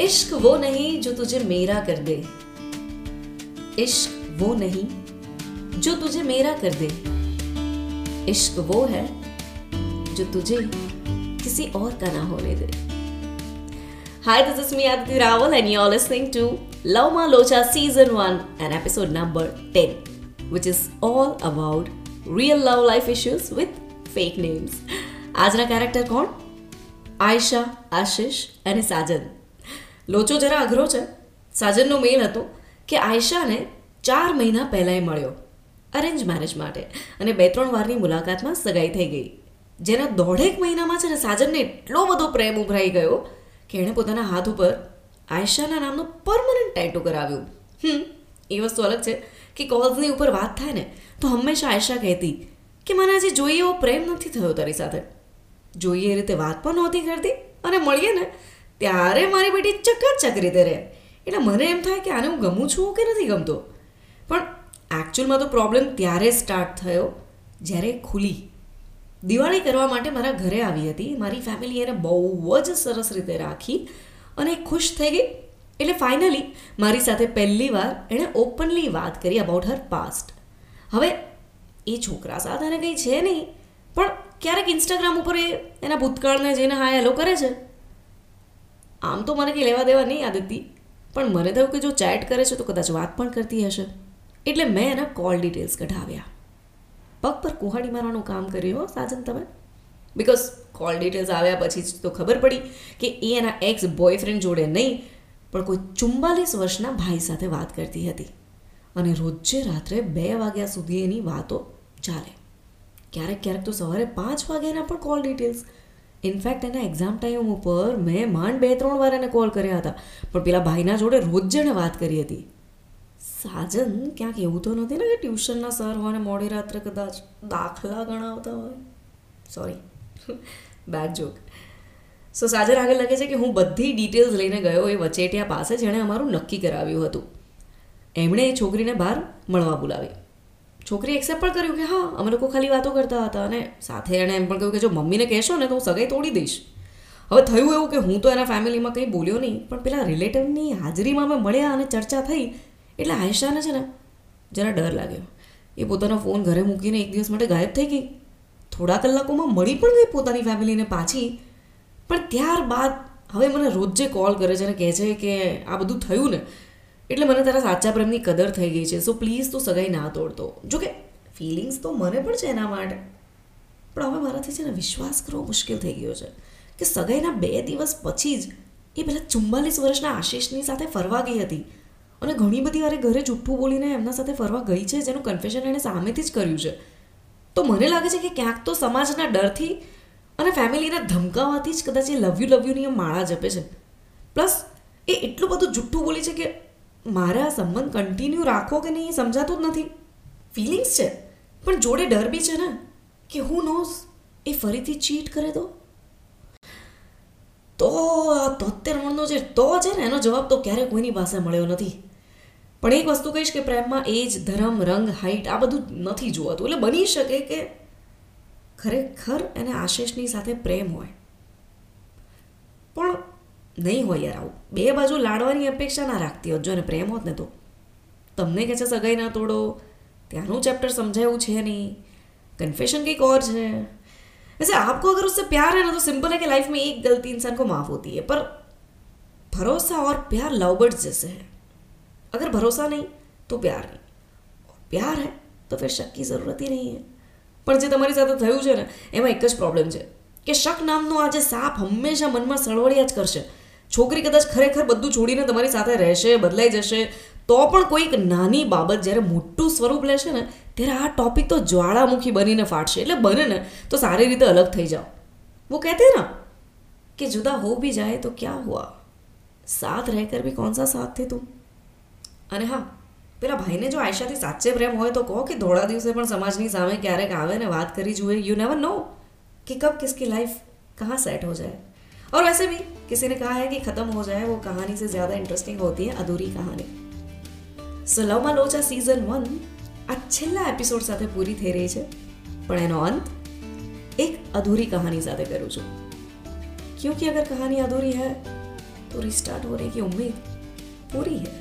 इश्क वो नहीं जो तुझे मेरा कर दे। इश्क वो नहीं जो तुझे मेरा कर दे। इश्क वो है जो तुझे किसी और का ना होने दे। Hi this is me Aditya Rawal and you are listening to love Ma Locho season one and episode number ten which is all about real love life issues with fake names आज ना character कौन आयशा आशीष and साजन લોચો જરા અઘરો છે. સાજનનો મેલ હતો કે આયશાને ચાર મહિના પહેલાંય મળ્યો અરેન્જ મેરેજ માટે. અને બે ત્રણ વારની મુલાકાતમાં સગાઈ થઈ ગઈ. જેના દોઢેક મહિનામાં છે ને સાજનને એટલો બધો પ્રેમ ઉભરાઈ ગયો કે એણે પોતાના હાથ ઉપર આયશાના નામનું પરમનન્ટ ટેટુ કરાવ્યું. હમ, એ વસ્તુ અલગ છે કે કોલ્સની ઉપર વાત થાય ને તો હંમેશા આયશા કહેતી કે મને આજે જોઈએ એવો પ્રેમ નથી થયો તારી સાથે. જોઈએ એ રીતે વાત પણ નહોતી કરતી અને મળીએ ને ત્યારે મારી બેટી ચકાચક રીતે રહે. એટલે મને એમ થાય કે આને હું ગમું છું કે નથી ગમતો. પણ એકચ્યુઅલમાં તો પ્રોબ્લેમ ત્યારે સ્ટાર્ટ થયો જ્યારે ખુલી. દિવાળી કરવા માટે મારા ઘરે આવી હતી. મારી ફેમિલી એને બહુ જ સરસ રીતે રાખી અને ખુશ થઈ ગઈ. એટલે ફાઇનલી મારી સાથે પહેલી વાર એણે ઓપનલી વાત કરી અબાઉટ હર પાસ્ટ હવે એ છોકરા સાથે કંઈ છે નહીં. પણ ક્યારેક ઇન્સ્ટાગ્રામ ઉપર એ એના ભૂતકાળને જઈને હા હેલો કરે છે. આમ તો મને કંઈ લેવા દેવા નહીં આદિત્ય પણ મને થયું કે જો ચેટ કરે છે તો કદાચ વાત પણ કરતી હશે. એટલે મેં એના કોલ ડિટેલ્સ કઢાવ્યા. પગ પર કુહાડી મારવાનું કામ કર્યું, હો, સાજન, તમે? બિકોઝ કોલ ડિટેલ્સ આવ્યા પછી જ તો ખબર પડી કે એ એના એક્સ બોયફ્રેન્ડ જોડે નહીં, પણ કોઈ ચુમ્બાલીસ વર્ષના ભાઈ સાથે વાત કરતી હતી. અને રોજે રાત્રે બે વાગ્યા સુધી એની વાતો ચાલે. ક્યારેક ક્યારેક તો સવારે પાંચ વાગ્યાના પણ કોલ ડિટેલ્સ ઇનફેક્ટ એના એક્ઝામ ટાઈમ ઉપર મેં માંડ બે, ત્રણ વાર એને કોલ કર્યા હતા. પણ પેલા ભાઈના જોડે રોજ જેણે વાત કરી હતી. સાજન, ક્યાંક એવું તો નથી ને કે ટ્યુશનના સર હોય ને મોડી રાત્રે કદાચ દાખલા ગણાવતા હોય. સોરી બેડ જોક સો સાજર આગળ લખે છે કે હું બધી ડિટેલ્સ લઈને ગયો એ વચેટિયા પાસે જેણે અમારું નક્કી કરાવ્યું હતું. એમણે એ છોકરીને બહાર મળવા બોલાવી. છોકરી એક્સેપ્ટ પણ કર્યું કે હા, અમે લોકો ખાલી વાતો કરતા હતા અને સાથે એણે એમ પણ કહ્યું કે જો મમ્મીને કહેશો ને તો હું સગાઈ તોડી દઈશ. હવે થયું એવું કે હું તો એના ફેમિલીમાં કંઈ બોલ્યો નહીં, પણ પેલા રિલેટિવની હાજરીમાં અમે મળ્યા અને ચર્ચા થઈ. એટલે આયશાને છે ને જરા ડર લાગ્યો. એ પોતાનો ફોન ઘરે મૂકીને એક દિવસ માટે ગાયબ થઈ ગઈ. થોડા કલાકોમાં મળી પણ ગઈ પોતાની ફેમિલીને પાછી. પણ ત્યારબાદ હવે મને રોજે કોલ કરે છે અને કહે છે કે આ બધું થયું ને. એટલે મને તારા સાચા પ્રેમની કદર થઈ ગઈ છે સો પ્લીઝ તું સગાઈ ના તોડતો. જો કે ફિલિંગ્સ તો મને પણ છે એના માટે. પણ હવે મારાથી છે ને વિશ્વાસ કરવો મુશ્કેલ થઈ ગયો છે કે સગાઈના બે દિવસ પછી જ એ પહેલાં ચુમ્માલીસ વર્ષના આશીષની સાથે ફરવા ગઈ હતી. અને ઘણી બધી વારે ઘરે જુઠ્ઠું બોલીને એમના સાથે ફરવા ગઈ છે, જેનું કન્ફેશન એણે સામેથી જ કર્યું છે. તો મને લાગે છે કે ક્યાંક તો સમાજના ડરથી અને ફેમિલીને ધમકાવવાથી જ કદાચ એ લવ યુ લવ યુની માળા જપે છે. પ્લસ એ એટલું બધું જુઠ્ઠું બોલી છે કે મારે સંબંધ કન્ટિન્યુ રાખો કે નહીં સમજાતું જ નથી. ફિલિંગ્સ છે, પણ જોડે ડર બી છે ને, કે હું નોઝ એ ફરીથી ચીટ કરે તો? તો આ તોતેર મણનો જે તો છે ને, એનો જવાબ તો ક્યારેય કોઈની પાસે મળ્યો નથી. પણ એક વસ્તુ કહીશ કે પ્રેમમાં એજ, ધર્મ, રંગ હાઈટ આ બધું નથી જોવાતું. એટલે બની શકે કે ખરેખર એને આશીષની સાથે પ્રેમ હોય. નહીં હોય યાર આવું બે બાજુ લાડવાની અપેક્ષા ના રાખતી હોત જો એને પ્રેમ હોત ને તો તમને કે છે સગાઈ ના તોડો ત્યાંનું ચેપ્ટર સમજાયું છે નહીં कन्फेशन કંઈક और છે वैसे आपको अगर उससे प्यार है ना तो सिंपल है कि लाइफ में एक गलती इंसान को माफ होती है पर भरोसा और प्यार लव बर्ड्स जैसे है अगर भरोसा नहीं तो प्यार नहीं और प्यार है तो फिर शक की ज़रूरत ही नहीं है પણ જે તમારી સાથે થયું છે ને એમાં એક જ પ્રોબ્લેમ છે કે શક નામનો આ જે સાપ હંમેશા મનમાં સળવળિયા જ કરશે છોકરી કદાચ ખરેખર બધું છોડીને તમારી સાથે રહેશે બદલાઈ જશે તો પણ કોઈક નાની બાબત જ્યારે મોટું સ્વરૂપ લેશે ને ત્યારે આ ટોપિક તો જ્વાળામુખી બનીને ફાટશે એટલે બને ને તો સારી રીતે અલગ થઈ જાઓ वो कहते हैं ना कि जुदा हो भी जाए तो क्या हुआ साथ रहकर भी कौन सा साथ थे तुम અને હા પેલા ભાઈને જો આયશાથી સાચે પ્રેમ હોય તો કહો કે ધોળા દિવસે પણ સમાજની સામે ક્યારેક આવે ને વાત કરી જુએ યુ નેવર नो कि कब किसकी लाइफ कहाँ सेट हो जाए और वैसे भी किसी ने कहा है कि ख़त्म हो जाए वो कहानी से ज़्यादा इंटरेस्टिंग होती है अधूरी कहानी સો લવમાં લોચા સિઝન વન આ છેલ્લા એપિસોડ સાથે પૂરી થઈ રહી છે પણ એનો અંત એક અધૂરી કહાની સાથે કરું છું क्योंकि अगर कहानी अधूरी है तो रिस्टार्ट होने की उम्मीद पूरी है